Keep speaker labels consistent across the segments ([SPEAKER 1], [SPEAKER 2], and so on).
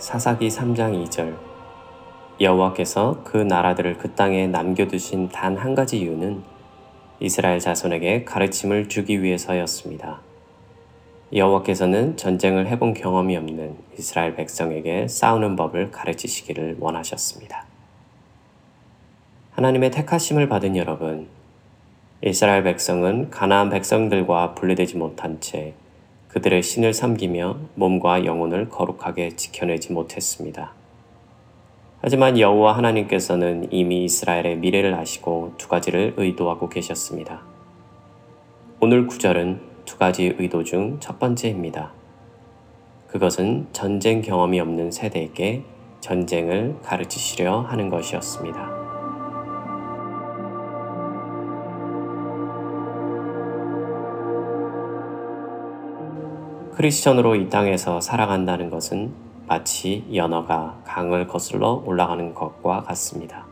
[SPEAKER 1] 사사기 3장 2절 여호와께서 그 나라들을 그 땅에 남겨두신 단 한 가지 이유는 이스라엘 자손에게 가르침을 주기 위해서였습니다. 여호와께서는 전쟁을 해본 경험이 없는 이스라엘 백성에게 싸우는 법을 가르치시기를 원하셨습니다. 하나님의 택하심을 받은 여러분, 이스라엘 백성은 가나안 백성들과 분리되지 못한 채 그들의 신을 섬기며 몸과 영혼을 거룩하게 지켜내지 못했습니다. 하지만 여호와 하나님께서는 이미 이스라엘의 미래를 아시고 두 가지를 의도하고 계셨습니다. 오늘 구절은 두 가지 의도 중 첫 번째입니다. 그것은 전쟁 경험이 없는 세대에게 전쟁을 가르치시려 하는 것이었습니다. 크리스천으로 이 땅에서 살아간다는 것은 마치 연어가 강을 거슬러 올라가는 것과 같습니다.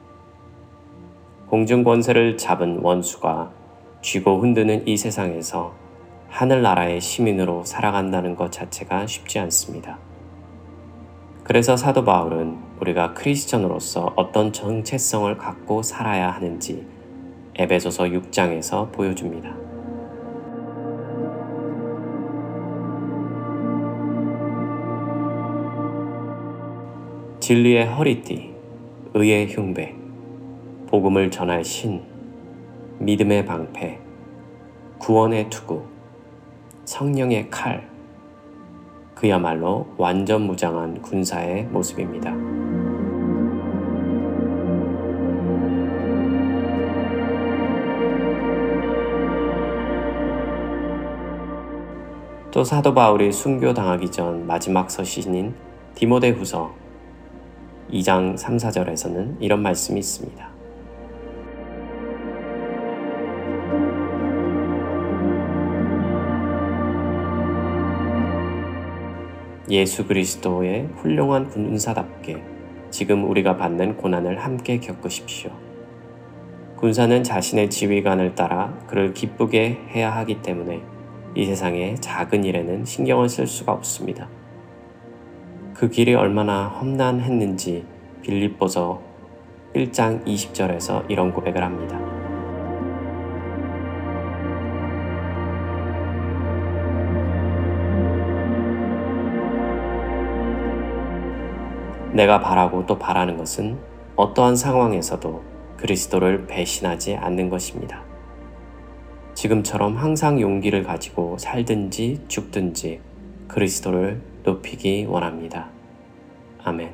[SPEAKER 1] 공중 권세를 잡은 원수가 쥐고 흔드는 이 세상에서 하늘나라의 시민으로 살아간다는 것 자체가 쉽지 않습니다. 그래서 사도 바울은 우리가 크리스천으로서 어떤 정체성을 갖고 살아야 하는지 에베소서 6장에서 보여줍니다. 진리의 허리띠, 의의 흉배, 복음을 전할 신, 믿음의 방패, 구원의 투구, 성령의 칼, 그야말로 완전 무장한 군사의 모습입니다. 또 사도 바울이 순교당하기 전 마지막 서신인 디모데 후서 2장 3, 4절에서는 이런 말씀이 있습니다. 예수 그리스도의 훌륭한 군사답게 지금 우리가 받는 고난을 함께 겪으십시오. 군사는 자신의 지휘관을 따라 그를 기쁘게 해야 하기 때문에 이 세상의 작은 일에는 신경을 쓸 수가 없습니다. 그 길이 얼마나 험난했는지 빌립보서 1장 20절에서 이런 고백을 합니다. 내가 바라고 또 바라는 것은 어떠한 상황에서도 그리스도를 배신하지 않는 것입니다. 지금처럼 항상 용기를 가지고 살든지 죽든지 그리스도를 높이기 원합니다. 아멘.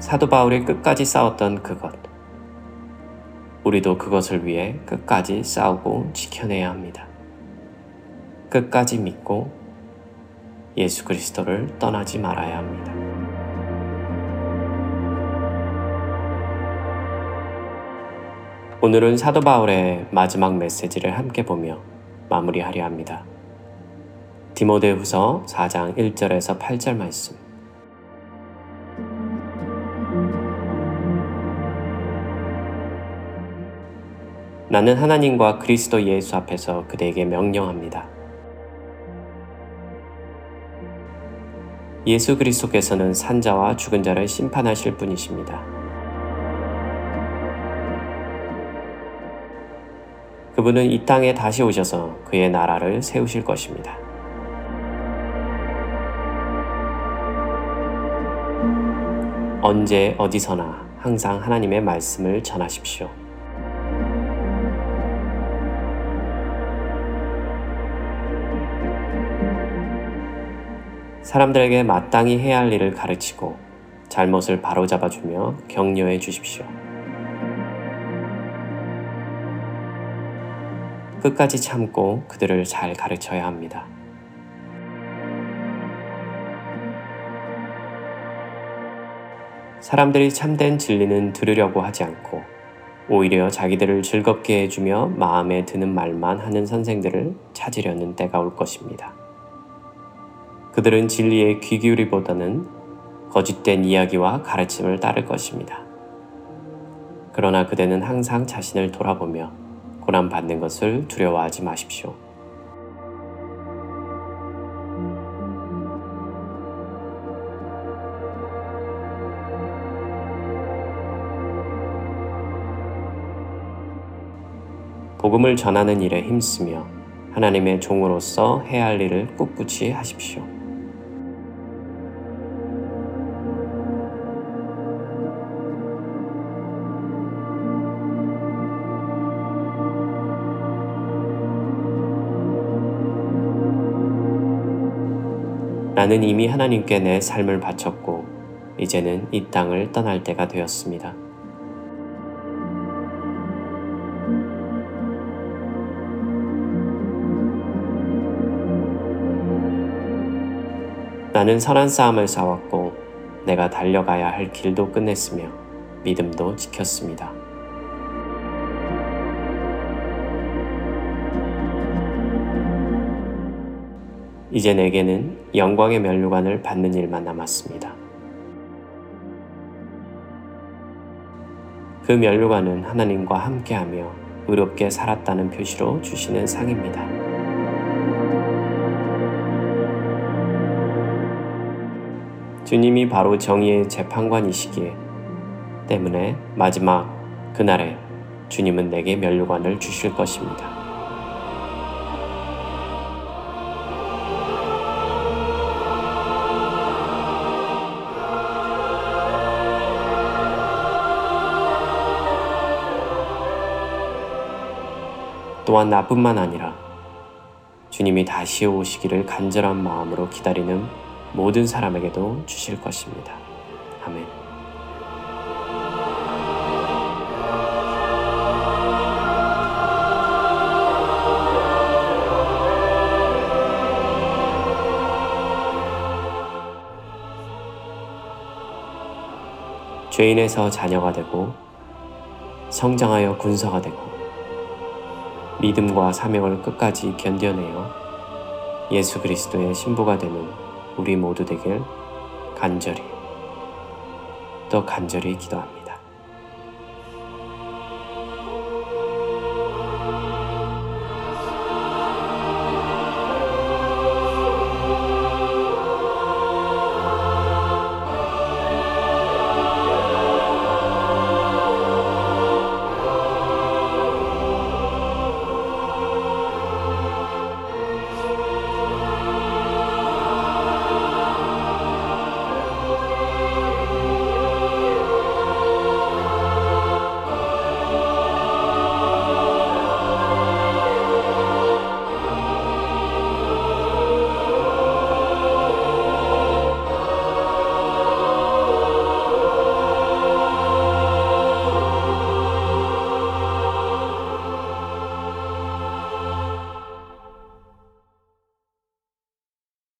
[SPEAKER 1] 사도 바울이 끝까지 싸웠던 그것. 우리도 그것을 위해 끝까지 싸우고 지켜내야 합니다. 끝까지 믿고 예수 그리스도를 떠나지 말아야 합니다. 오늘은 사도 바울의 마지막 메시지를 함께 보며 마무리하려 합니다. 디모데 후서 4장 1절에서 8절 말씀. 나는 하나님과 그리스도 예수 앞에서 그대에게 명령합니다. 예수 그리스도께서는 산자와 죽은 자를 심판하실 분이십니다. 그분은 이 땅에 다시 오셔서 그의 나라를 세우실 것입니다. 언제 어디서나 항상 하나님의 말씀을 전하십시오. 사람들에게 마땅히 해야 할 일을 가르치고 잘못을 바로잡아주며 격려해 주십시오. 끝까지 참고 그들을 잘 가르쳐야 합니다. 사람들이 참된 진리는 들으려고 하지 않고 오히려 자기들을 즐겁게 해주며 마음에 드는 말만 하는 선생들을 찾으려는 때가 올 것입니다. 그들은 진리에 귀 기울이보다는 거짓된 이야기와 가르침을 따를 것입니다. 그러나 그대는 항상 자신을 돌아보며 고난받는 것을 두려워하지 마십시오. 복음을 전하는 일에 힘쓰며 하나님의 종으로서 해야 할 일을 꿋꿋이 하십시오. 나는 이미 하나님께 내 삶을 바쳤고, 이제는 이 땅을 떠날 때가 되었습니다. 나는 선한 싸움을 싸웠고, 내가 달려가야 할 길도 끝냈으며, 믿음도 지켰습니다. 이제 내게는 영광의 면류관을 받는 일만 남았습니다. 그 면류관은 하나님과 함께하며 의롭게 살았다는 표시로 주시는 상입니다. 주님이 바로 정의의 재판관이시기에 때문에 마지막 그날에 주님은 내게 면류관을 주실 것입니다. 또한 나뿐만 아니라 주님이 다시 오시기를 간절한 마음으로 기다리는 모든 사람에게도 주실 것입니다. 아멘. 죄인에서 자녀가 되고 성장하여 군사가 되고 믿음과 사명을 끝까지 견뎌내어 예수 그리스도의 신부가 되는 우리 모두 되길 간절히 또 간절히 기도합니다.